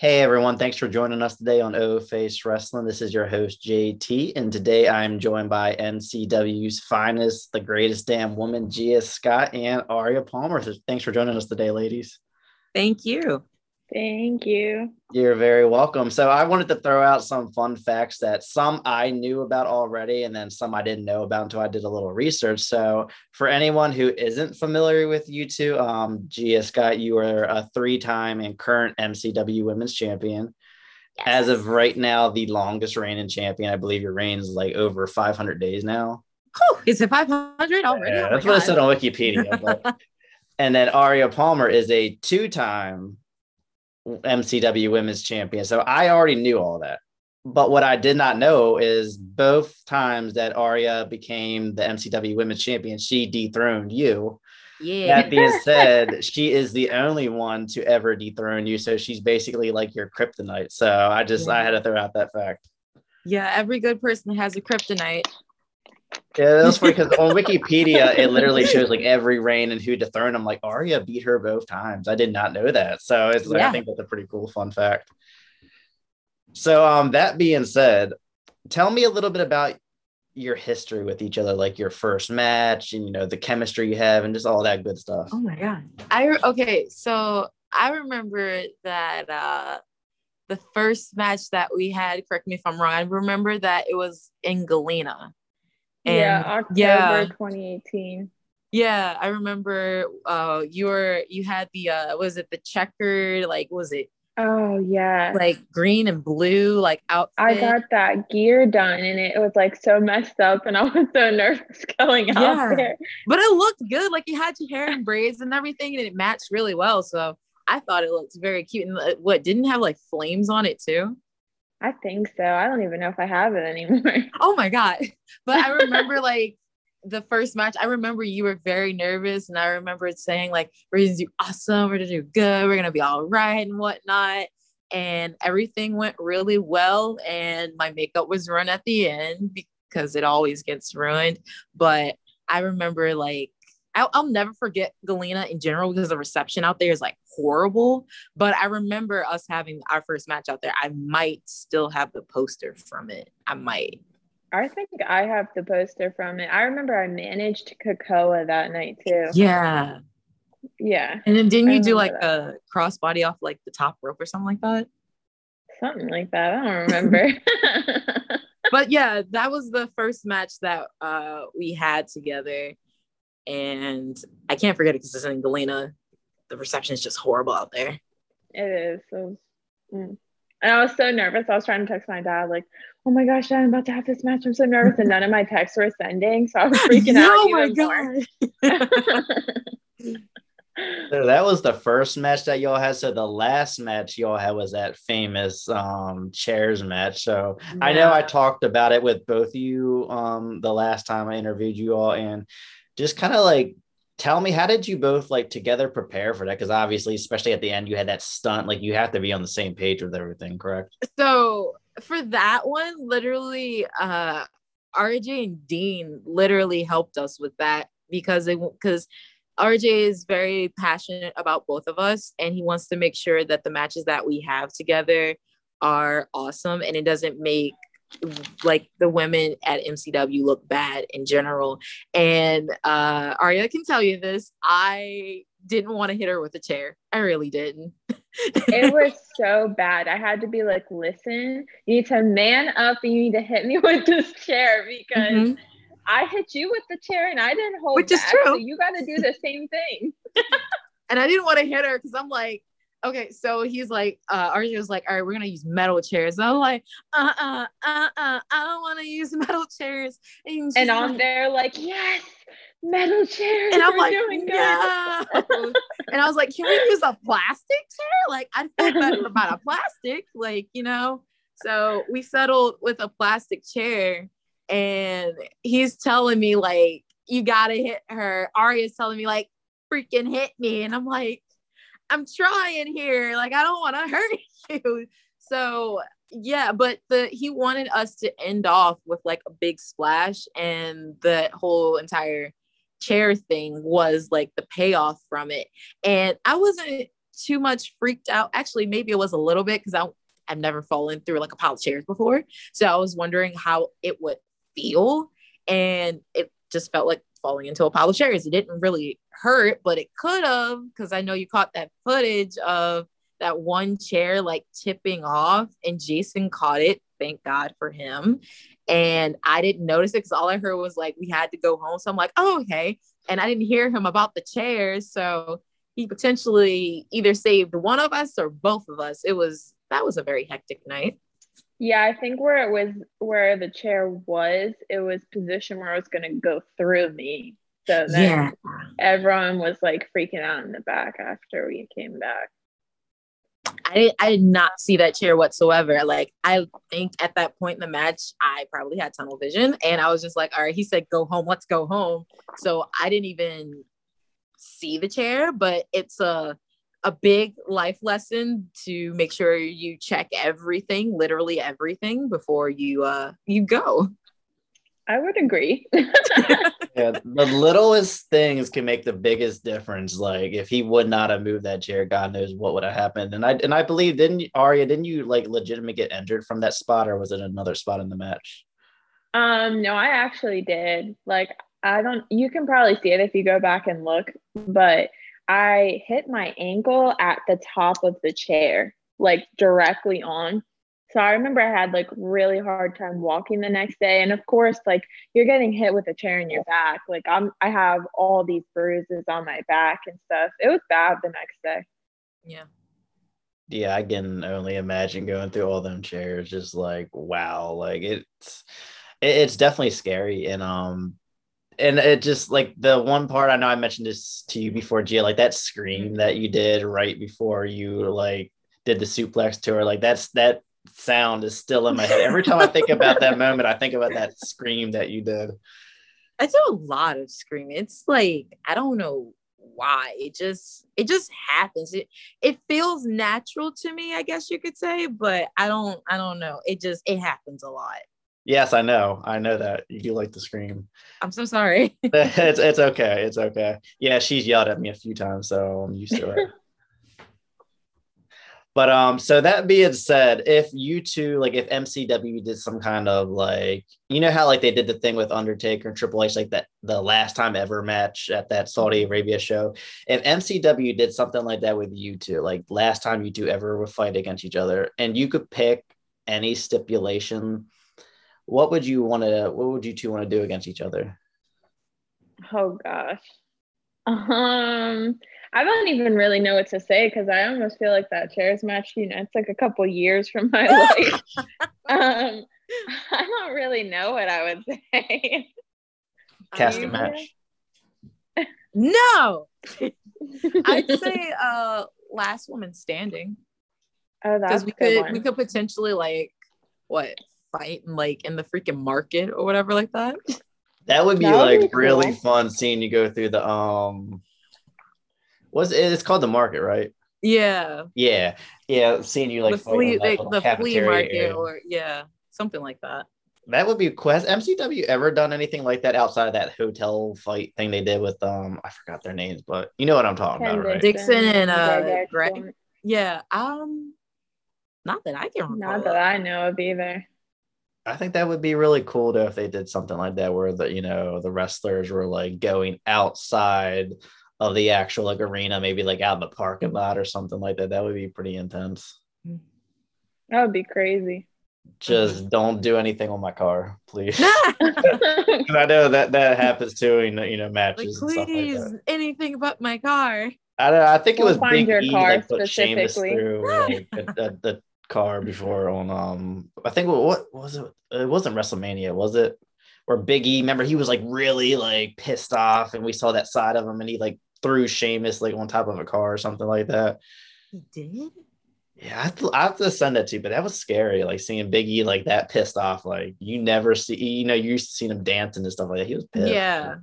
Hey everyone, thanks for joining us today on O Face Wrestling. This is your host JT, and today I'm joined by MCW's finest, the greatest damn woman, Gia Scott and Aria Palmer. So thanks for joining us today, ladies. Thank you. Thank you. You're very welcome. So I wanted to throw out some fun facts that some I knew about already, and then some I didn't know about until I did a little research. So for anyone who isn't familiar with you two, um, Gia Scott, you are a three-time and current MCW Women's Champion. Yes. As of right now, the longest reigning champion. I believe your reign is like over 500 days now. Oh, is it 500 already? Yeah, Oh that's what it God. said on Wikipedia. but- and then Aria Palmer is a two-time MCW Women's Champion. So I already knew all that. But what I did not know is both times that Aria became the MCW Women's Champion, she dethroned you. Yeah. That being said, she is the only one to ever dethrone you. So she's basically like your kryptonite. So I just I had to throw out that fact. Yeah. Every good person has a kryptonite. Yeah, that's funny because on Wikipedia it literally shows like every reign and who dethroned. I'm like, Aria beat her both times. I did not know that. So it's like I think that's a pretty cool fun fact. So um that being said, tell me a little bit about your history with each other, like your first match and you know the chemistry you have and just all that good stuff. Oh my God. I, okay. So I remember that uh, the first match that we had, correct me if I'm wrong, I remember that it was in Galena. Yeah, October yeah. 2018. Yeah, I remember uh you were you had the uh was it the checkered like was it Oh yeah. like green and blue like outfit? I got that gear done and it was like so messed up and I was so nervous going Yeah. out there. but it looked good. Like you had your hair in braids and everything, and it matched really well. So I thought it looked very cute. And uh, what didn't have like flames on it too? I think so. I don't even know if I have it anymore. Oh my god! But I remember like the first match. I remember you were very nervous, and I remember saying like, "We're gonna do awesome. We're gonna do good. We're gonna be all right and whatnot." And everything went really well, and my makeup was run at the end because it always gets ruined. But I remember like I'll, I'll never forget Galena in general because the reception out there is like horrible. But I remember us having our first match out there. I might still have the poster from it. I might. I think I have the poster from it. I remember I managed Cocoa that night too. Yeah. Yeah, And then didn't you do like remember a crossbody off like the top rope or something like that? something like that. I don't remember. But yeah, that was the first match that uh we had together. And I can't forget it because it's in Galena. The reception is just horrible out there. It is. It was- mm. And I was so nervous. I was trying to text my dad, like, "Oh my gosh, Dad, I'm about to have this match. I'm so nervous." And none of my texts were sending, so I was freaking out. oh my god. So that was the first match that y'all had. So the last match y'all had was that famous um chairs match. So I know I talked about it with both of you um the last time I interviewed you all and just kind of like tell me how did you both like together prepare for that? Because obviously especially at the end you had that stunt like you have to be on the same page with everything correct? So for that one, literally, uh, RJ and Dean literally helped us with that because they because RJ is very passionate about both of us, and he wants to make sure that the matches that we have together are awesome, and it doesn't make like the women at MCW look bad in general. And uh, Aria can tell you this: I didn't want to hit her with a chair. I really didn't. it was so bad. I had to be like, "Listen, you need to man up and you need to hit me with this chair because Mhm. I hit you with the chair and I didn't hold Which is back. true. So you got to do the same thing." and I didn't want to hit her because I'm like, okay, so he's like, uh, RJ was like, all right, we're gonna use metal chairs. And I'm like, uh, uh, uh, uh, I don't want to use metal chairs. And, And like- there, like, "Yes, metal chairs." and I'm like, doing good." no. and I was like, can we use a plastic chair? Like, I feel better about a plastic, like you know. So we settled with a plastic chair, and he's telling me like, you gotta hit her. Aria's telling me like, freaking hit me, and I'm like, I'm trying here. Like, I don't want to hurt you. So yeah, but the he wanted us to end off with like a big splash, and the whole entire chair thing was like the payoff from it. And I wasn't too much freaked out. Actually, maybe it was a little bit because I I've never fallen through like a pile of chairs before. So I was wondering how it would feel. And it just felt like falling into a pile of chairs. It didn't really hurt, but it could have because I know you caught that footage of that one chair like tipping off and Jason caught it. Thank God for him. And I didn't notice it because all I heard was like, we had to go home. So I'm like, oh, okay. And I didn't hear him about the chairs. So he potentially either saved one of us or both of us. It was, that was a very hectic night. Yeah, I think where it was, where the chair was, it was positioned where it was going to go through me. So then yeah. everyone was like freaking out in the back after we came back. I did, I did not see that chair whatsoever. Like I think at that point in the match, I probably had tunnel vision, and I was just like, "All right." He said, "Go home. Let's go home." So I didn't even see the chair, but it's a a big life lesson to make sure you check everything, literally everything, before you uh you go. I would agree. yeah, the littlest things can make the biggest difference. Like if he would not have moved that chair, God knows what would have happened. And I and I believe didn't Aria, didn't you like legitimately get injured from that spot, or was it another spot in the match? Um, no, I actually did. Like I don't you can probably see it if you go back and look, but I hit my ankle at the top of the chair, like directly on. So I remember I had like really hard time walking the next day. And of course, like you're getting hit with a chair in your back. Like I'm I have all these bruises on my back and stuff. It was bad the next day. Yeah. Yeah, I can only imagine going through all them chairs. Just like wow, like it's it's definitely scary. And um and it just like the one part I know I mentioned this to you before, Gia, like that scream that you did right before you like did the suplex tour, like that's that sound is still in my head. Every time I think about that moment, I think about that scream that you did. I do a lot of screaming. It's like I don't know why. It just it just happens. It it feels natural to me, I guess you could say, but I don't I don't know. It just it happens a lot. Yes, I know. I know that you do like to scream. I'm so sorry. it's it's okay. It's okay. Yeah, she's yelled at me a few times, so I'm used to it. But um, so that being said, if you two like if MCW did some kind of like you know how like they did the thing with Undertaker and Triple H like that the last time ever match at that Saudi Arabia show, if MCW did something like that with you two, like last time you two ever would fight against each other, and you could pick any stipulation, what would you want to? What would you two want to do against each other? Oh gosh. Um, I don't even really know what to say because I almost feel like that chairs match, you know, it's like a couple years from my life. um, I don't really know what I would say. Cast a match. No, I'd say uh last woman standing. Oh, that's we could one. we could potentially like what fight in like in the freaking market or whatever like that. That would be that would like be cool. really fun seeing you go through the um was it, it's called the market, right? Yeah. Yeah. Yeah. Seeing you like the flea, like, the flea market area. or yeah, something like that. That would be cool. Has MCW ever done anything like that outside of that hotel fight thing they did with um I forgot their names, but you know what I'm talking Ken about, right? Dixon and uh Greg. Yeah. Um not that I can remember. Not that I know of either. I think that would be really cool though if they did something like that where the you know the wrestlers were like going outside of the actual like arena, maybe like out in the parking lot or something like that. That would be pretty intense. That would be crazy. Just don't do anything on my car, please. Because I know that that happens too in you know matches. Like, please, like anything but my car. I, I think it we'll was Big your e car that put Sheamus through like, the, the car before on um. I think what was it? It wasn't WrestleMania, was it? Or Big E, remember he was like really like pissed off, and we saw that side of him, and he like threw Sheamus like on top of a car or something like that. He did. Yeah, I have, to, I have to send that to you, but that was scary. Like seeing Biggie like that pissed off. Like you never see, you know, you used to see him dancing and stuff like that. He was pissed. Yeah.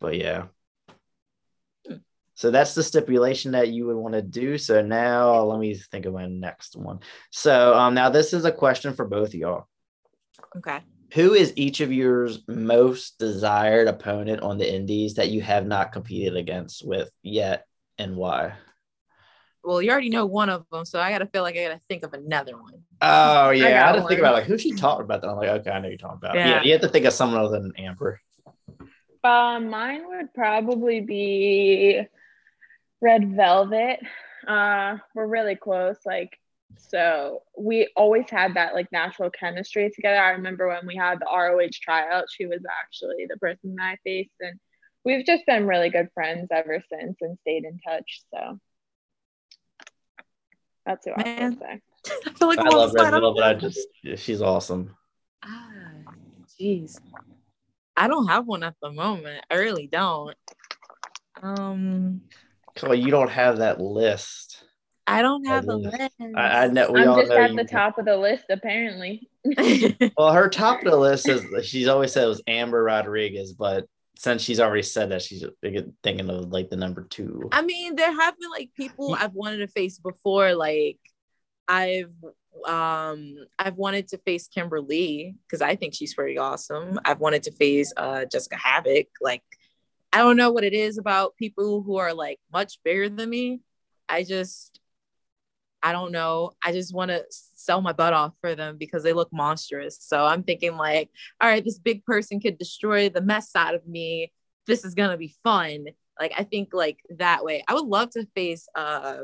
But yeah. So that's the stipulation that you would want to do. So now let me think of my next one. So um now this is a question for both of y'all. Okay who is each of yours most desired opponent on the indies that you have not competed against with yet and why well, you already know one of them, so I gotta feel like I gotta think of another one. Oh yeah, I, got had to think about like who's she talking about. Then I'm like, okay, I know you're talking about. Yeah. Yeah. you have to think of someone other than Amber. Uh, mine would probably be Red Velvet. Uh, we're really close. Like, so we always had that like natural chemistry together. I remember when we had the ROH tryout, she was actually the person that I faced, and we've just been really good friends ever since and stayed in touch. So that's who I Man. would say. I feel like I I'm on love the Red spot. I Velvet. I just yeah, she's awesome. Ah, jeez. I don't have one at the moment. I really don't. Um, Well, you don't have that list. I don't have a list. list. I, I know we I'm all just know. at you- the top of the list, apparently. Well, her top of the list is she's always said it was Amber Rodriguez, but since she's already said that, she's thinking of like the number two. I mean, there have been like people I've wanted to face before. Like, I've um I've wanted to face Kimberly because I think she's pretty awesome. I've wanted to face uh Jessica Havoc. Like, I don't know what it is about people who are like much bigger than me. I just I don't know. I just want to sell my butt off for them because they look monstrous. So I'm thinking like, all right, this big person could destroy the mess out of me. This is gonna be fun. Like I think like that way. I would love to face uh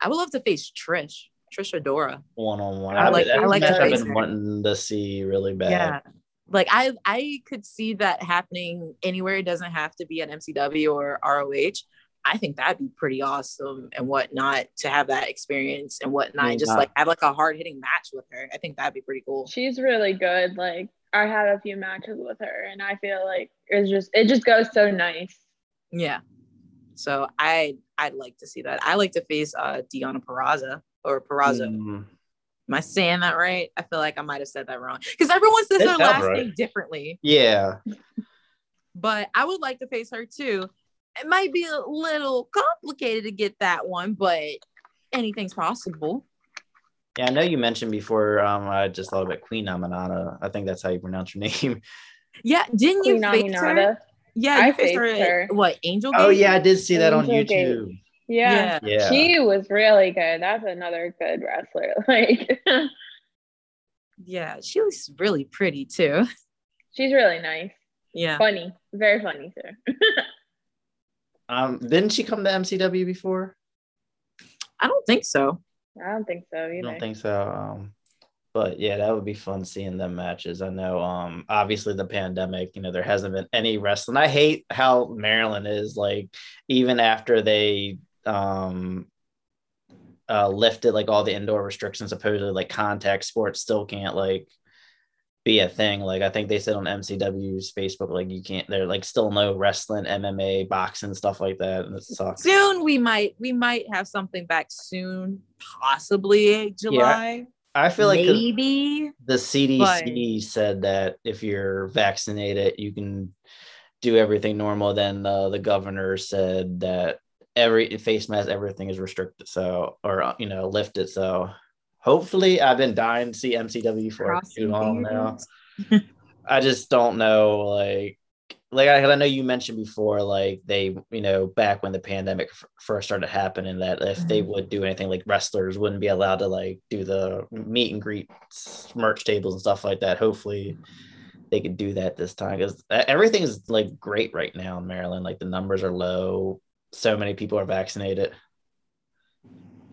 I would love to face Trish, Trish Adora. One on one. I like- I like I've been her. wanting to see really bad. Yeah. Like I I could see that happening anywhere. It doesn't have to be at MCW or ROH. I think that'd be pretty awesome and whatnot to have that experience and whatnot. Yeah. and just like have like a hard hitting match with her. I think that'd be pretty cool. She's really good. Like I had a few matches with her, and I feel like it's just it just goes so nice. Yeah. So I I'd like to see that. I like to face uh Deonna Purrazzo or Peraza. Mm. Am I saying that right? I feel like I might have said that wrong because everyone says It their last right. name differently. Yeah. But I would like to face her too. It might be a little complicated to get that one, but anything's possible. Yeah, I know you mentioned before. Um, I just thought about Queen Aminata. I think that's how you pronounce your name. Yeah, didn't Queen you face her? Yeah, I you faced her, faced at her. what Angel? oh yeah, I did see that on Angel Gate. YouTube. Yeah. Yeah. She was really good. That's another good wrestler. Like yeah, she was really pretty too. she's really nice. Yeah, Funny. Very funny too. Um, didn't she come to MCW before? I don't think so. I don't think so I either. don't think so. Um, but yeah, that would be fun seeing them matches. I know. Um, obviously the pandemic. You know, there hasn't been any wrestling. I hate how Maryland is. Like, even after they um uh lifted like all the indoor restrictions, supposedly like contact sports still can't like be a thing. Like I think they said on MCW's Facebook, like you can't. They're like still no wrestling, MMA, boxing, stuff like that. And it sucks. Soon we might we might have something back soon, possibly July, I feel like maybe. the CDC said that if you're vaccinated, you can do everything normal. Then uh, the governor said that every face mask, everything is restricted. So, or uh, you know, lifted. So, hopefully, I've been dying to see MCW for too Crossing long now. I just don't know, like. Like I, I know you mentioned before, like they, you know, back when the pandemic f- first started happening, that if they Mhm. would do anything, like wrestlers wouldn't be allowed to like do the meet and greet merch tables and stuff like that. Hopefully, they could do that this time because everything's like great right now in Maryland. Like the numbers are low, so many people are vaccinated.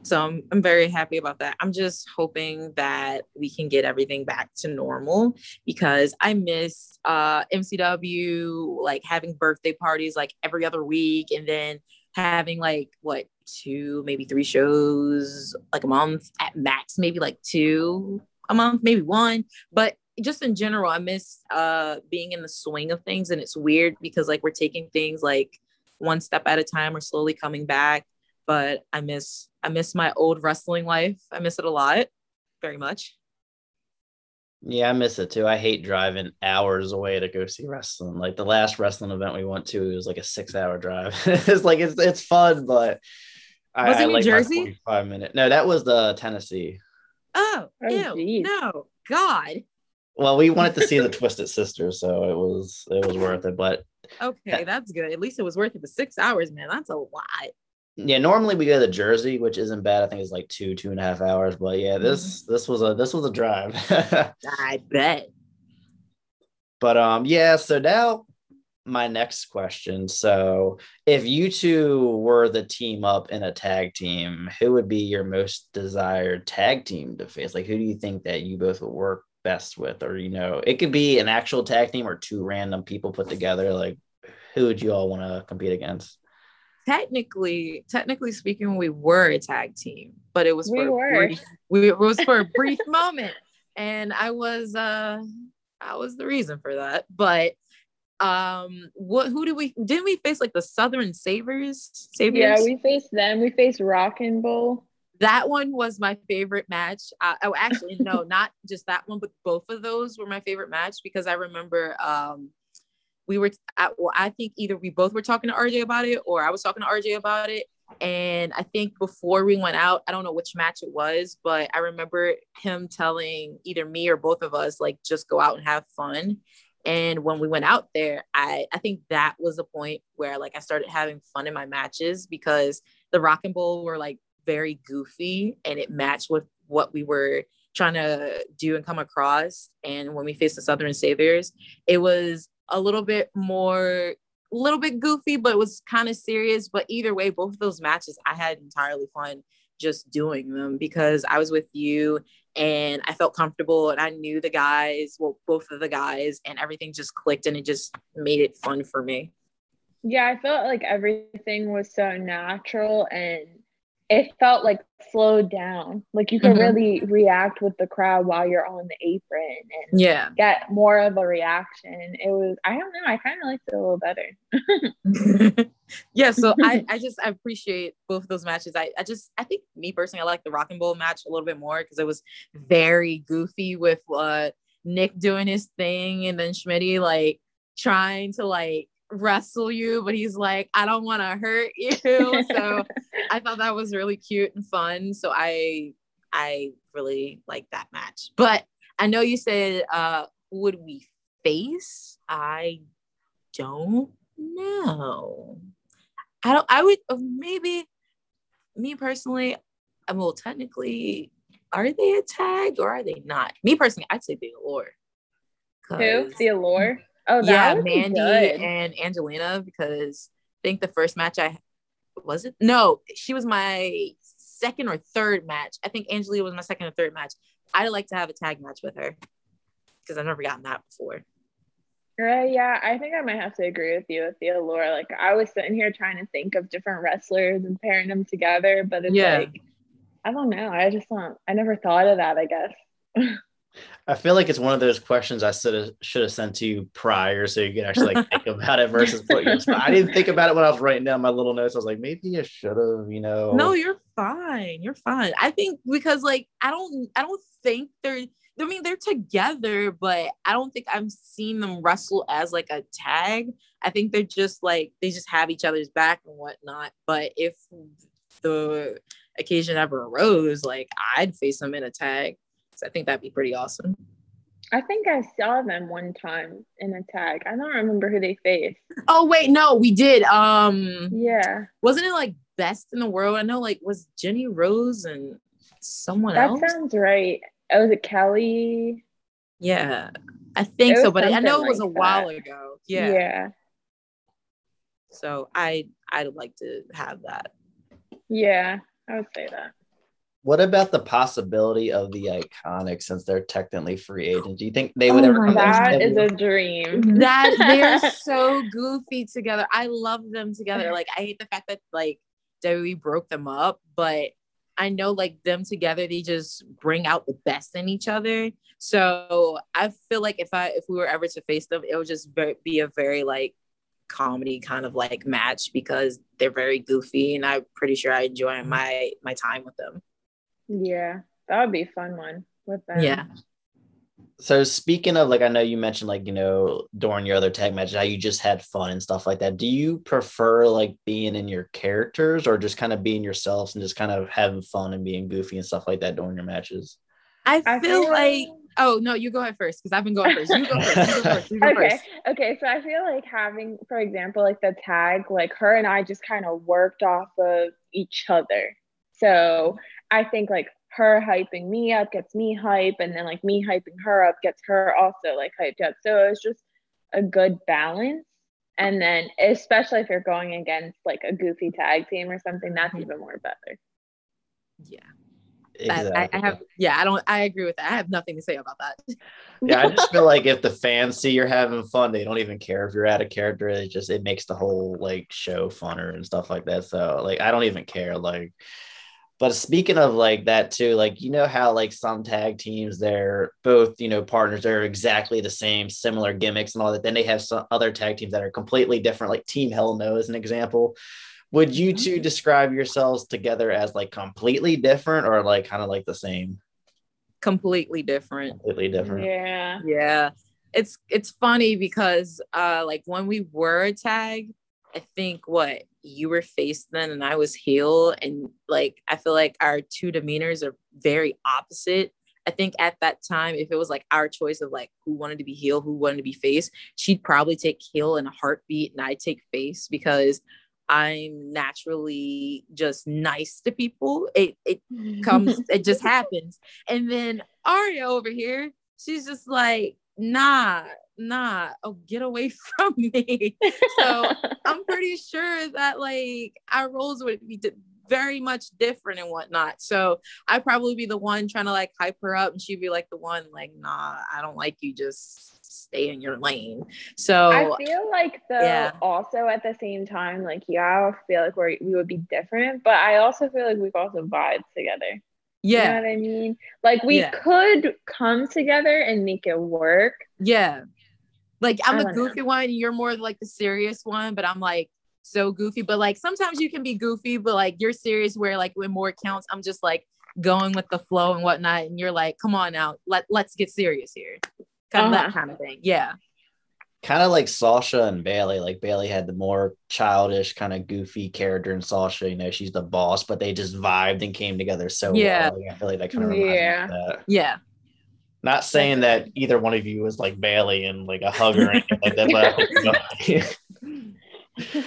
So I'm, I'm very happy about that. I'm just hoping that we can get everything back to normal because I miss uh, MCW, like having birthday parties like every other week and then having like what two, maybe three shows like a month at max, maybe like two a month, maybe one. But just in general, I miss uh, being in the swing of things. And it's weird because like we're taking things like one step at a time, we're slowly coming back but I miss I miss my old wrestling life. I miss it a lot, very much. Yeah, I miss it too. I hate driving hours away to go see wrestling. Like the last wrestling event we went to, it was like a six-hour drive. it's like it's it's fun, but I, Was it I New like Jersey? 45 minute. No, that was the Tennessee. Oh, Oh, ew, no, God. Well, we wanted to see the Twisted Sisters, so it was it was worth it. But Okay, that's good. At least it was worth it. But six hours, man, that's a lot. Yeah, normally we go to Jersey, which isn't bad. I think it's like two, two and a half hours. But yeah, this mm-hmm. this was a this was a drive. I bet. But um, yeah, so now my next question. So if you two were the team up in a tag team, who would be your most desired tag team to face? Like who do you think that you both would work best with? Or you know, it could be an actual tag team or two random people put together. Like who would you all want to compete against? Technically, technically speaking, we were a tag team, but it was we for were. A brief, we, it was for a brief moment, and I was uh I was the reason for that. But um, what who did we didn't we face like the Southern Savers? Saviors? Yeah, we faced them. We faced Rockin' Bull. That one was my favorite match. Uh, oh, actually, no, not just that one, but both of those were my favorite match because I remember um we were at, well, I think either we both were talking to RJ about it or I was talking to RJ about it. And I think before we went out, I don't know which match it was, but I remember him telling either me or both of us, like, just go out and have fun. And when we went out there, I, I think that was the point where like I started having fun in my matches because the rock and Bull were like very goofy and it matched with what we were trying to do and come across. And when we faced the Southern Saviors, it was a little bit more a little bit goofy, but it was kind of serious. But either way, both of those matches, I had entirely fun just doing them because I was with you and I felt comfortable and I knew the guys, well, both of the guys, and everything just clicked and it just made it fun for me. Yeah, I felt like everything was so natural and it felt like slowed down. Like you could mm-hmm. really react with the crowd while you're on the apron and yeah, get more of a reaction. It was I don't know, I kind of liked it a little better. yeah, so I I just I appreciate both of those matches. I I just I think me personally I like the rock and Bull match a little bit more because it was very goofy with uh Nick doing his thing and then Schmitty like trying to like wrestle you, but he's like, I don't want to hurt you. So I thought that was really cute and fun. So I I really like that match. But I know you said uh would we face? I don't know. I don't I would uh, maybe me personally, I well technically are they a tag or are they not? Me personally, I'd say the allure. Who? The allure? Oh, yeah, Mandy and Angelina because I think the first match I was it no, she was my second or third match. I think Angelina was my second or third match. I'd like to have a tag match with her because I've never gotten that before. Uh, yeah, I think I might have to agree with you with the allure. Like I was sitting here trying to think of different wrestlers and pairing them together, but it's yeah. like I don't know. I just don't. I never thought of that. I guess. I feel like it's one of those questions I should have should have sent to you prior, so you could actually like think about it versus put you. I didn't think about it when I was writing down my little notes. I was like, maybe I should have, you know. No, you're fine. You're fine. I think because like I don't, I don't think they're. I mean, they're together, but I don't think I've seen them wrestle as like a tag. I think they're just like they just have each other's back and whatnot. But if the occasion ever arose, like I'd face them in a tag. I think that'd be pretty awesome. I think I saw them one time in a tag. I don't remember who they faced. Oh wait, no, we did. Um yeah. Wasn't it like best in the world? I know like was Jenny Rose and someone that else. That sounds right. Oh, was it Kelly? Yeah. I think so, but I know it was like a while ago. Yeah. Yeah. So I I'd like to have that. Yeah, I would say that. What about the possibility of the iconic since they're technically free agents? Do you think they would oh ever come That is a dream. That they're so goofy together. I love them together. Like I hate the fact that like WWE broke them up, but I know like them together, they just bring out the best in each other. So I feel like if I if we were ever to face them, it would just be a very like comedy kind of like match because they're very goofy and I'm pretty sure I enjoy my my time with them. Yeah, that would be a fun one with them. Yeah. So speaking of like, I know you mentioned like you know during your other tag matches how you just had fun and stuff like that. Do you prefer like being in your characters or just kind of being yourselves and just kind of having fun and being goofy and stuff like that during your matches? I feel, I feel like Oh no, you go ahead first because I've been going first. You go first. You go first. You go okay. first. Okay. So I feel like having, for example, like the tag, like her and I just kind of worked off of each other. So I think like her hyping me up gets me hype, and then like me hyping her up gets her also like hyped up. So it was just a good balance. And then, especially if you're going against like a goofy tag team or something, that's Mhm. even more better. Yeah. Exactly. I, I have yeah, I don't I agree with that. I have nothing to say about that. yeah, I just feel like if the fans see you're having fun, they don't even care if you're out of character. It just it makes the whole like show funner and stuff like that. So like I don't even care. Like, but speaking of like that too, like you know how like some tag teams they're both you know partners they're exactly the same, similar gimmicks and all that. Then they have some other tag teams that are completely different, like Team Hell No is an example. Would you two describe yourselves together as like completely different or like kind of like the same? Completely different. Completely different. Yeah. Yeah. It's it's funny because uh like when we were a tag, I think what you were face then and I was heel and like I feel like our two demeanors are very opposite. I think at that time, if it was like our choice of like who wanted to be heel, who wanted to be face, she'd probably take heel in a heartbeat and I'd take face because I'm naturally just nice to people. It it comes, it just happens. And then Aria over here, she's just like, nah, nah, oh, get away from me. so I'm pretty sure that like our roles would be di- very much different and whatnot. So I'd probably be the one trying to like hype her up, and she'd be like the one like, nah, I don't like you. Just stay in your lane. So I feel like though Yeah. also at the same time, like yeah, I feel like we we would be different, but I also feel like we've also vibed together. You yeah, know what I mean? Like we Yeah. could come together and make it work. yeah. Like I'm I the know. goofy one, you're more like the serious one, but I'm like so goofy. But like sometimes you can be goofy, but like you're serious where like when more counts, I'm just like going with the flow and whatnot. And you're like, come on now, let let's get serious here. Kind of that Uh-huh. kind of thing. Yeah. Kind of like Sasha and Bayley. Like Bayley had the more childish, kind of goofy character, and Sasha, you know, she's the boss, but they just vibed and came together so Yeah. well. I feel like that kind of Yeah. me of that. Yeah. Not saying that either one of you was like Bayley and like a hugger or anything like that, but.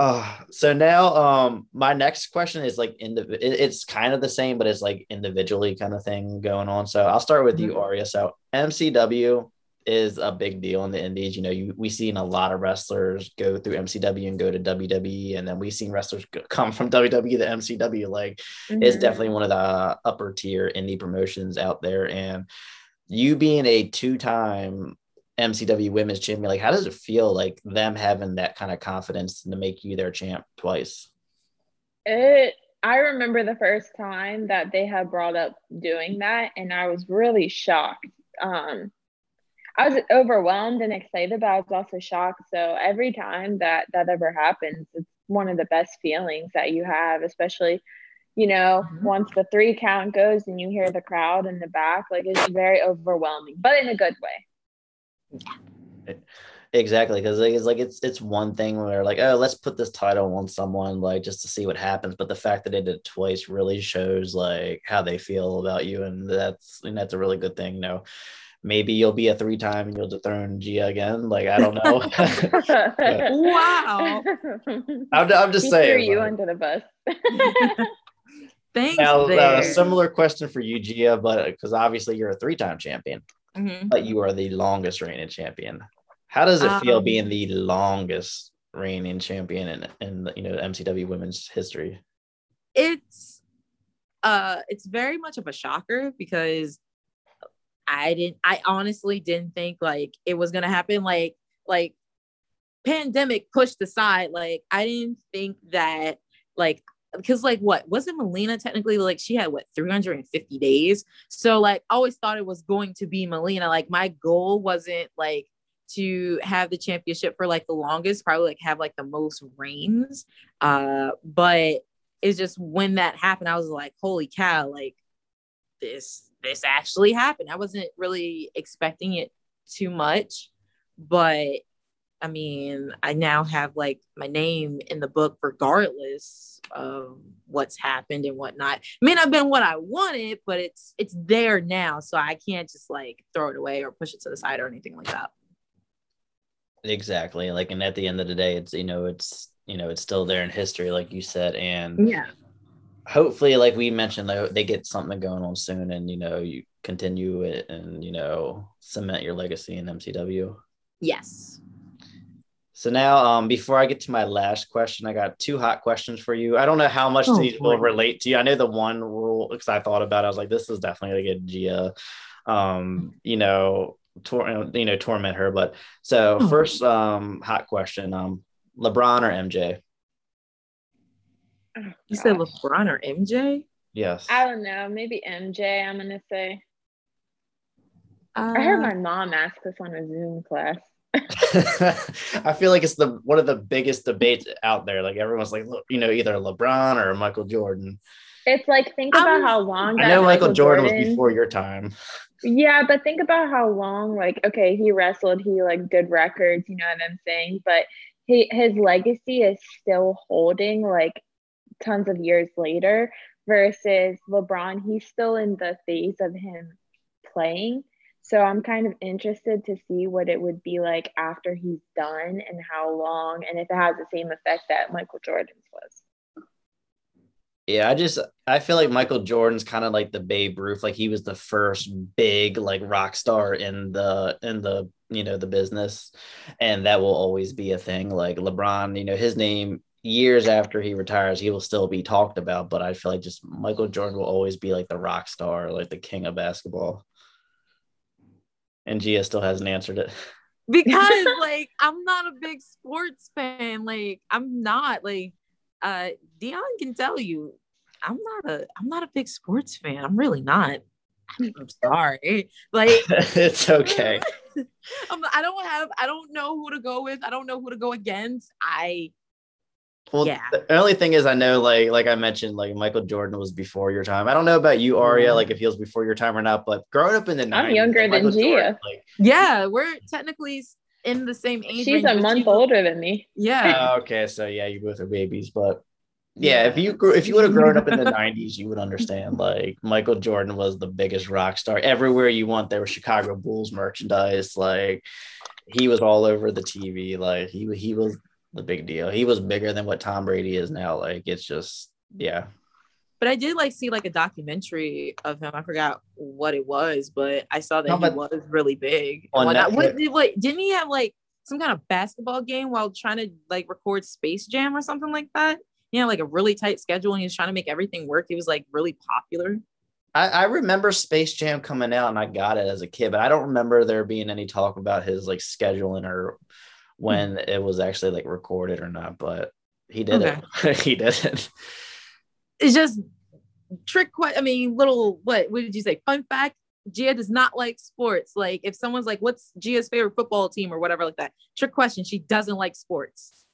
Uh, so now um my next question is like in the it- it's kind of the same but it's like individually kind of thing going on so i'll start with you Mhm. aria so mcw is a big deal in the indies you know you we've seen a lot of wrestlers go through mcw and go to wwe and then we've seen wrestlers come from wwe to mcw like it's Mhm. definitely one of the upper tier indie promotions out there and you being a two-time MCW women's champion, like how does it feel like them having that kind of confidence to make you their champ twice? It I remember the first time that they had brought up doing that and I was really shocked. Um I was overwhelmed and excited, but I was also shocked. So every time that that ever happens, it's one of the best feelings that you have, especially, you know, Mhm. once the three count goes and you hear the crowd in the back, like it's very overwhelming, but in a good way. Exactly, because it's like it's it's one thing where like oh let's put this title on someone like just to see what happens, but the fact that they did it twice really shows like how they feel about you, and that's and that's a really good thing. You know, maybe you'll be a three time and you'll dethrone Gia again. Like I don't know. Wow. I'm, I'm just He saying. threw you like- under the bus. Thanks. now, uh, similar question for you, Gia, but because obviously you're a three time champion. Mhm. but you are the longest reigning champion. How does it feel Um, being the longest reigning champion in in you know MCW women's history? it's uh it's very much of a shocker because I didn't I honestly didn't think like it was gonna happen like like pandemic pushed aside like I didn't think that like because like what wasn't Melina technically like she had what 350 days? So like I always thought it was going to be Melina like my goal wasn't like to have the championship for like the longest probably like have like the most reigns uh but it's just when that happened, I was like, holy cow, like this, this actually happened. I wasn't really expecting it too much, but I mean, I now have like my name in the book regardless of what's happened and whatnot. It may not have been what I wanted, but it's it's there now. So I can't just like throw it away or push it to the side or anything like that. Exactly. Like, and at the end of the day, it's you know, it's you know, it's still there in history, like you said, and Yeah. Hopefully, like we mentioned, though, they get something going on soon, and you know, you continue it, and you know, cement your legacy in MCW. Yes. So now, um, before I get to my last question, I got two hot questions for you. I don't know how much Oh, these will relate to you. I know the one rule because I thought about. it, I was like, this is definitely like a Gia, um, you know, tor- you know, torment her. But so Oh. first, um, hot question: um, LeBron or MJ? Oh, You said. LeBron or MJ? Yes. I don't know. Maybe MJ. I'm gonna say. Uh, I heard my mom ask this on a Zoom class. I feel like it's the one of the biggest debates out there. Like everyone's like, look, you know, either LeBron or Michael Jordan. It's like think I'm- about how long. I know Michael Jordan, was before your time. Yeah, but think about how long, like, okay, he wrestled, he like did records, you know what I'm saying? But he his legacy is still holding like tons of years later versus LeBron, he's still in the phase of him playing. So I'm kind of interested to see what it would be like after he's done and how long and if it has the same effect that Michael Jordan's was. Yeah, I just I feel like Michael Jordan's kind of like the Babe Ruth. Like he was the first big like rock star in the in the you know the business, and that will always be a thing. Like LeBron, you know, his name years after he retires, he will still be talked about. But I feel like just Michael Jordan will always be like the rock star, like the king of basketball. And Gia still hasn't answered it. because like I'm not a big sports fan. Like I'm not like uh Dion can tell you I'm not a I'm not a big sports fan. I'm really not. I'm, I'm sorry. Like it's okay. I'm, I don't have I don't know who to go with. I don't know who to go against. I Well, Yeah. the only thing is, I know, like, like I mentioned, like Michael Jordan was before your time. I don't know about you, Aria, Yeah. like mm. if he was before your time or not. But growing up in the 90s, younger like, than Gia. Jordan, like, yeah, we're technically in the same age. She's a month she's older than me. Yeah. oh, okay, so yeah, you both are babies, but yeah, if you grew, if you would have grown up in the 90s, you would understand. Like Michael Jordan was the biggest rock star everywhere you went. There was Chicago Bulls merchandise. Like he was all over the TV. Like he he was the big deal. He was bigger than what Tom Brady is now. Like it's just yeah. But I did like see like a documentary of him. I forgot what it was, but I saw that No, he was really big. On whatnot. What, what didn't he have like some kind of basketball game while trying to like record Space Jam or something like that? Yeah, like a really tight schedule, and he was trying to make everything work. He was like really popular. I, I remember Space Jam coming out and I got it as a kid, but I don't remember there being any talk about his like scheduling or when it was actually like recorded or not. But he did it. he did it. It's just trick. que- I mean, little what? What did you say? Fun fact: Gia does not like sports. Like if someone's like, "What's Gia's favorite football team?" or whatever like that. Trick question: She doesn't like sports.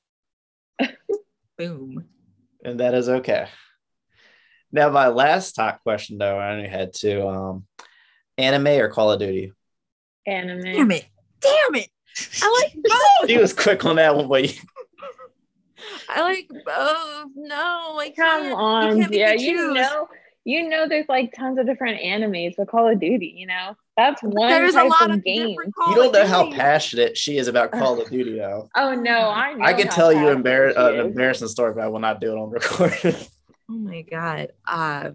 Boom. and that is okay. Now, my last top question though, I only had two: um, anime or Call of Duty. Anime. Damn it! Damn it! I like both. She was quick on that one, but you- I like both. No, I Come can't. on, can't make yeah. You know, you know, there's like tons of different animes for Call of Duty. You know, that's one There's a lot of of game. you don't know how passionate she is about Call of Duty, though. Oh no, I know. I can tell you embar- uh, an embarrassing story, but I will not do it on recording. Oh my god. Uh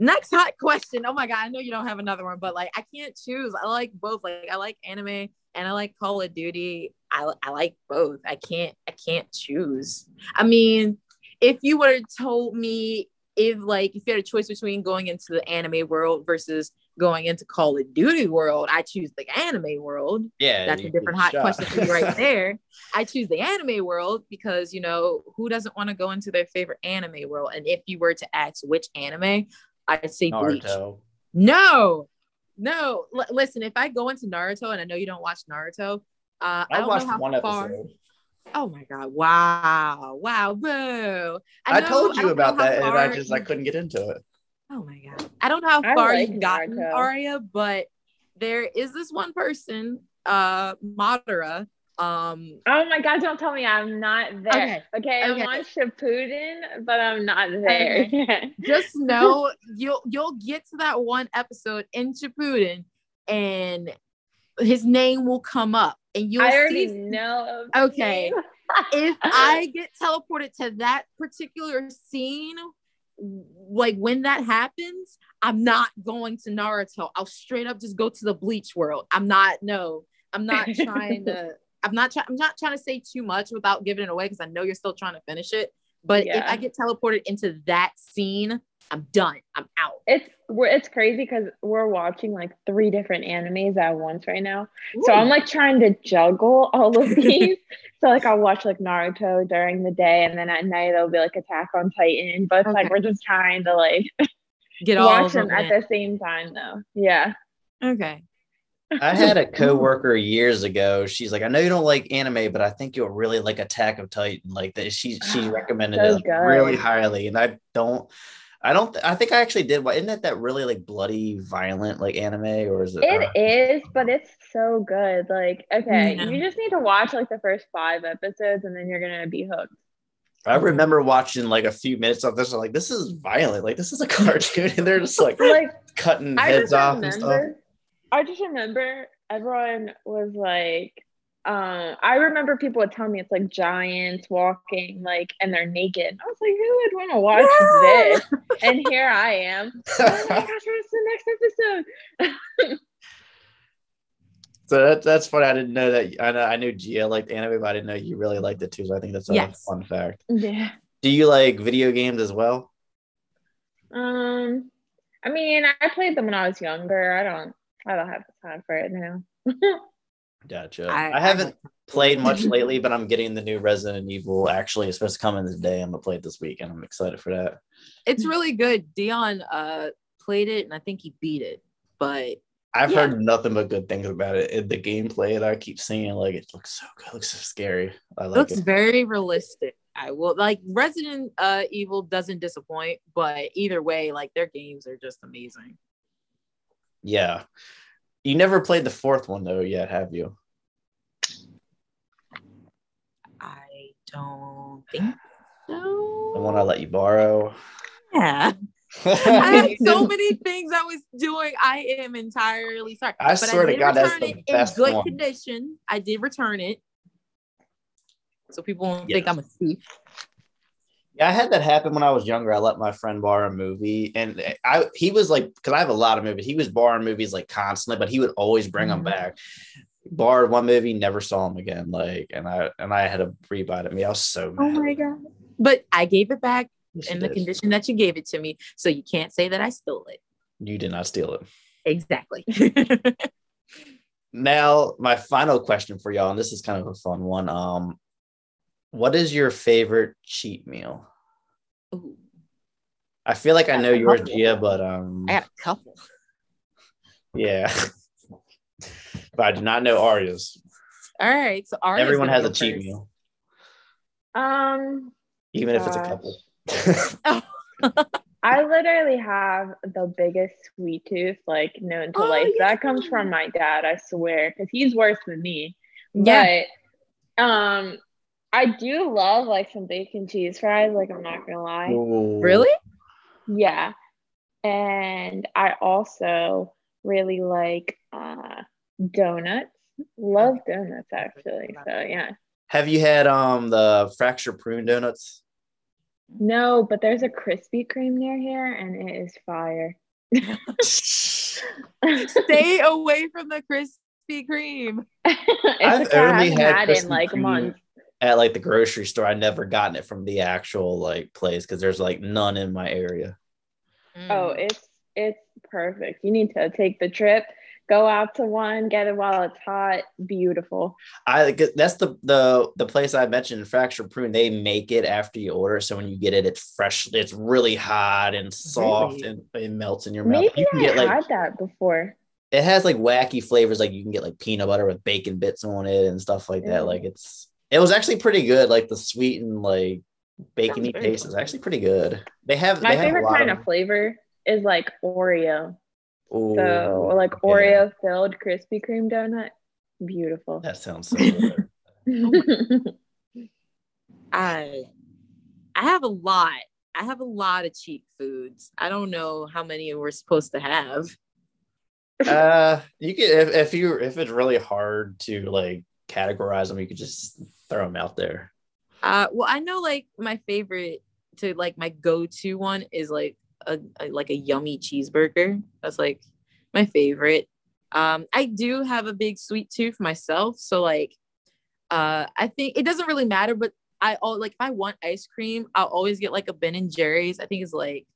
next hot question. Oh my god, I know you don't have another one, but like I can't choose. I like both. Like I like anime and I like Call of Duty. I, I like both. I can't I can't choose. I mean, if you would have told me if like if you had a choice between going into the anime world versus going into Call of Duty world, I choose the anime world. yeah, That's a different hot shot. question for you right there. I choose the anime world because you know who doesn't want to go into their favorite anime world? And if you were to ask which anime, I'd say Bleach. No, no. L- listen, if I go into Naruto, and I know you don't watch Naruto, uh, I, I watched one far. episode. Oh my god! Wow! Wow! Boo! I, know- told you don't about how that, and I just I couldn't get into it. Oh my god. I don't know how far like you've gotten, Naruto. Aria, but there is this one person, uh, Madara, Um, Oh my god, don't tell me I'm not there. Okay, Okay, I'm okay. on Shippuden, but I'm not there. just know you'll you'll get to that one episode in Shippuden, and his name will come up, and you'll I already see. know. Okay. If I get teleported to that particular scene, like when that happens, I'm not going to Naruto. I'll straight up just go to the Bleach world. I'm not. No, I'm not trying to. I'm not. Try, I'm not trying to say too much without giving it away because I know you're still trying to finish it. But if I get teleported into that scene, I'm done. I'm out. It's we're, it's crazy because we're watching like three different animes at once right now. So I'm like trying to juggle all of these. so like I'll watch like Naruto during the day, and then at night it'll be like Attack on Titan. But it's like we're just trying to like get all watch them at the same time though. Yeah. Okay. I had a coworker years ago. She's like, I know you don't like anime, but I think you'll really like Attack of Titan. Like that, she she recommended So it really highly, and I don't. I don't. I think I actually did. Why Isn't that that really like bloody, violent like anime, or is it? uh, It is, but it's so good. Like, okay, Yeah. you just need to watch like the first five episodes and then you're gonna be hooked. I remember watching like a few minutes of this. I'm like, this is violent. Like this is a cartoon, and they're just like Like cutting I heads just off and stuff. Remember I just remember everyone was like um I remember people would tell me it's like giants walking like and they're naked. I was like, who would want to watch this? And here I am. Oh my gosh, what's the next episode? So that, that's funny. I didn't know that. I know I knew Gia liked anime, but I didn't know you really liked it too. So I think that's a Yes. fun fact. Yeah. Do you like video games as well? Um I mean I played them when I was younger. I don't I don't have the time for it now. Gotcha. I- I, I haven't like- played much lately, but I'm getting the new Resident Evil. Actually, it's supposed to come in this day. I'm gonna play it this week, and I'm excited for that. It's really good. Dion uh played it and I think he beat it. But I've Yeah. heard nothing but good things about it. And the gameplay that I keep seeing, like it looks so good, it looks so scary. I it like looks it. very realistic. I will like Resident uh Evil doesn't disappoint, but either way, like their games are just amazing. Yeah. You never played the fourth one though yet, have you? I don't think so. The one I let you borrow. Yeah. I had so many things I was doing. I am entirely sorry. I swear to did God, that's return the it in good one. condition. I did return it. So people won't Yes. think I'm a thief. Yeah, I had that happen when I was younger. I let my friend borrow a movie, and I he was like, because I have a lot of movies. He was borrowing movies like constantly, but he would always bring them Mhm. back. Borrowed one movie, never saw him again. Like, and I and I had rebuy it. I mean, I was so Oh mad. my god. But I gave it back Yes, in the did. condition that you gave it to me. So you can't say that I stole it. You did not steal it. Exactly. Now, my final question for y'all, and this is kind of a fun one. Um, what is your favorite cheat meal? Ooh, I feel like I know yours, couple. Gia, but um, I got a couple. yeah. but I do not know Aria's. All right. So Aria's Everyone has a go cheat meal, Um even if it's a Gosh. couple. I literally have the biggest sweet tooth like known to Oh, life. yeah. That comes from my dad, I swear, because he's worse than me. Yeah. But um I do love like some bacon cheese fries, like I'm not gonna lie. Ooh. Really? Yeah. And I also really like uh donuts. Love donuts actually. So yeah. Have you had um the fractured prune donuts? No, but there's a Krispy Kreme near here and it is fire. Stay away from the Krispy Kreme. it's I've a I only had had Krispy in like Kreme months. At like the grocery store. I never gotten it from the actual like place because there's like none in my area. Oh, Mm. it's it's perfect. You need to take the trip, go out to one, get it while it's hot. Beautiful. I that's the the the place I mentioned, Fractured Prune. They make it after you order, so when you get it, it's fresh. It's really hot and soft, Really? and it melts in your mouth. Maybe You can I get like had that before. it has like wacky flavors, like you can get like peanut butter with bacon bits on it and stuff like that. Ew. Like it's it was actually pretty good. Like the sweet and like bacony very taste is actually pretty good. They have My they have a favorite lot kind of flavor is like Oreo. Ooh, So like yeah. Oreo filled Krispy Kreme donut. Beautiful. That sounds so good. I I have a lot. I have a lot of cheap foods. I don't know how many we're supposed to have. Uh, you can if, if you if it's really hard to like categorize them, you could just throw them out there. Uh, well, I know like my favorite to like my go-to one is like a, a like a yummy cheeseburger. That's like my favorite. Um, I do have a big sweet tooth myself, so like, uh, I think it doesn't really matter. But I all like if I want ice cream, I'll always get like a Ben and Jerry's. I think it's like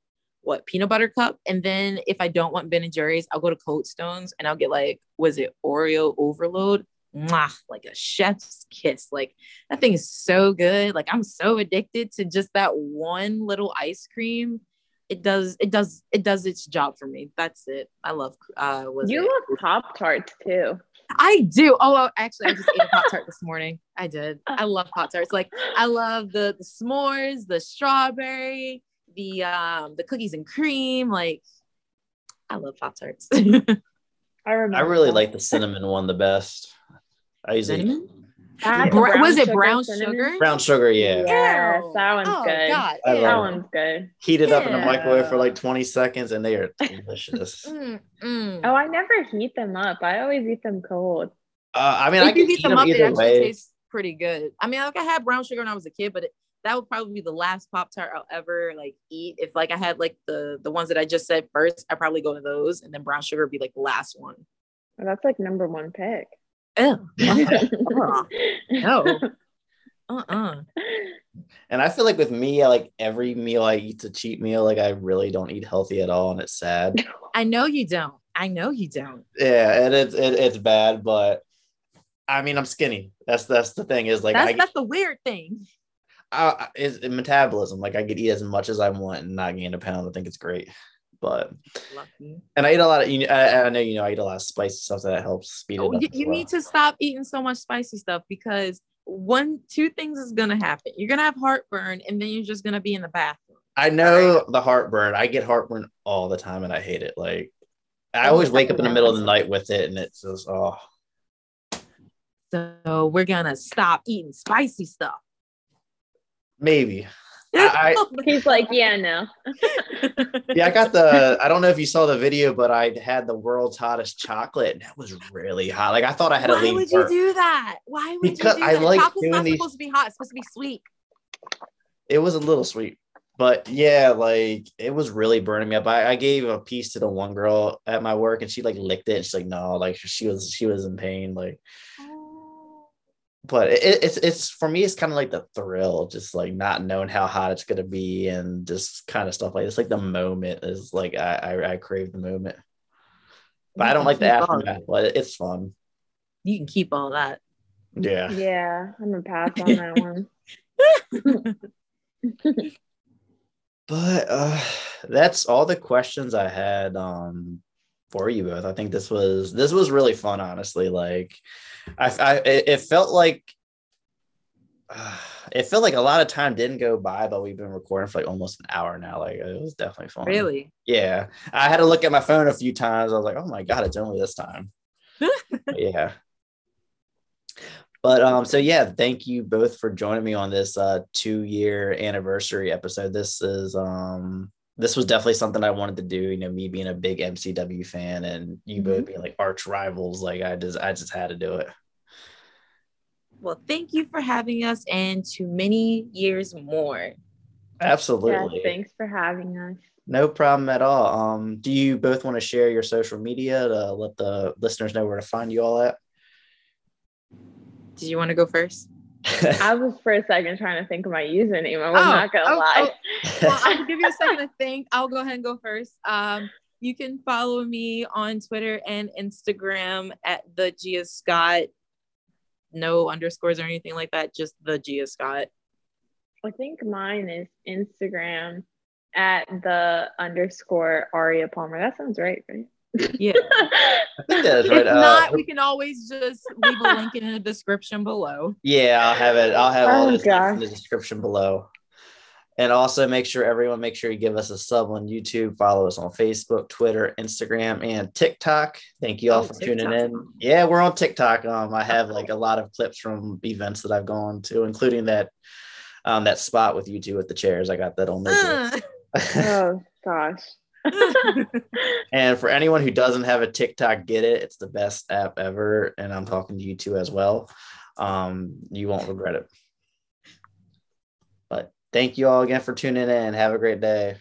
what peanut butter cup, and then if I don't want Ben and Jerry's, I'll go to Cold Stones and I'll get like was it Oreo overload mwah, like a chef's kiss. Like that thing is so good. Like I'm so addicted to just that one little ice cream. It does, it does, it does its job for me. That's it. I love uh was you it? love Pop Tarts too. I do. Oh, well, actually, I just ate a Pop Tart this morning. I did. I love Pop Tarts. Like I love the the s'mores, the strawberry, the um the cookies and cream. Like I love Pop Tarts. I remember. I really that. like the cinnamon one the best. I usually Cinnamon? That Bra- was it brown cinnamon? sugar? brown sugar, yeah. Yes, Ew. that one's oh, good. God. I. That love one's good. Heat it up in the microwave for like 20 seconds and they are delicious. uh, Mm, mm. Oh, I never heat them up. I always eat them cold. I mean, I can you eat heat them them up, it either actually way. tastes pretty good. I mean, like I had brown sugar when I was a kid, but it, that would probably be the last Pop Tart I'll ever like eat. If like I had like the the ones that I just said first, I probably go to those, and then brown sugar would be like the last one. Well, that's like number one pick. Ew. Uh-uh. no. Uh-uh. And I feel like with me, I like every meal I eat's a cheat meal. Like I really don't eat healthy at all, and it's sad. I know you don't. I know you don't. yeah, and it's it, it's bad, but I mean, I'm skinny. That's that's the thing is like that's I, that's the weird thing. I is metabolism. Like I could eat as much as I want and not gain a pound. I think it's great. But Lucky. and I eat a lot of. You know, I, I know you know I eat a lot of spicy stuff that helps speed it Oh, up. you, you well. need to stop eating so much spicy stuff because one, two things is gonna happen. You're gonna have heartburn, and then you're just gonna be in the bathroom. I know the heartburn. I get heartburn all the time, and I hate it. Like I always wake up in the middle of the night with it, and it's just oh. So we're gonna stop eating spicy stuff. Maybe. I- He's like, yeah, no. Yeah, I got the. I don't know if you saw the video, but I had the world's hottest chocolate, and that was really hot. Like I thought I had to Why leave. would you do that? Why would Because you do that? I that? like Chocolate's doing not these- supposed to be hot. It's supposed to be sweet. It was a little sweet, but yeah, like it was really burning me up. I, I gave a piece to the one girl at my work, and she like licked it. And she's like, "No," like she was she was in pain. Like, but it, it's it's for me, it's kind of like the thrill, just like not knowing how hot it's gonna be, and just kind of stuff like it's like the moment is like I I, I crave the moment. But I don't like the aftermath, but it's fun. You can keep all that. Yeah. Yeah, I'm gonna pass on that one. But uh that's all the questions I had um for you both. I think this was this was really fun, honestly. Like I, I it felt like uh, it felt like a lot of time didn't go by, but we've been recording for like almost an hour now. Like it was definitely fun. Really? Yeah. I had to look at my phone a few times. I was like, oh my god, it's only this time. Yeah. But um, so yeah, thank you both for joining me on this uh two year anniversary episode. This is um this was definitely something I wanted to do. You know, me being a big MCW fan and you both being like arch rivals, like I just I just had to do it. Well, thank you for having us and to many years more. Yeah, Absolutely. thanks for having us. No problem at all. Um, do you both want to share your social media to let the listeners know where to find you all at? Did you want to go first? I was for a second trying to think of my username. I was Oh, not gonna oh, lie. well, I'll give you a second to think. I'll go ahead and go first. Um, you can follow me on Twitter and Instagram at the Gia Scott. No underscores or anything like that. Just the Gia Scott. I think mine is Instagram at the underscore Aria Palmer. That sounds right, right? Yeah. I think that's If right. Uh, not, we can always just leave a link in the description below. Yeah, I'll have it. I'll have all Oh, this in the description below. And also make sure everyone make sure you give us a sub on YouTube, follow us on Facebook, Twitter, Instagram, and TikTok. Thank you all Oh, for tuning in. Yeah, we're on TikTok. Um, I have like a lot of clips from events that I've gone to, including that um that spot with you two with the chairs. I got that on there. too. Oh gosh. and for anyone who doesn't have a TikTok, get it. It's the best app ever. And I'm talking to you too as well. Um, you won't regret it. But thank you all again for tuning in. Have a great day.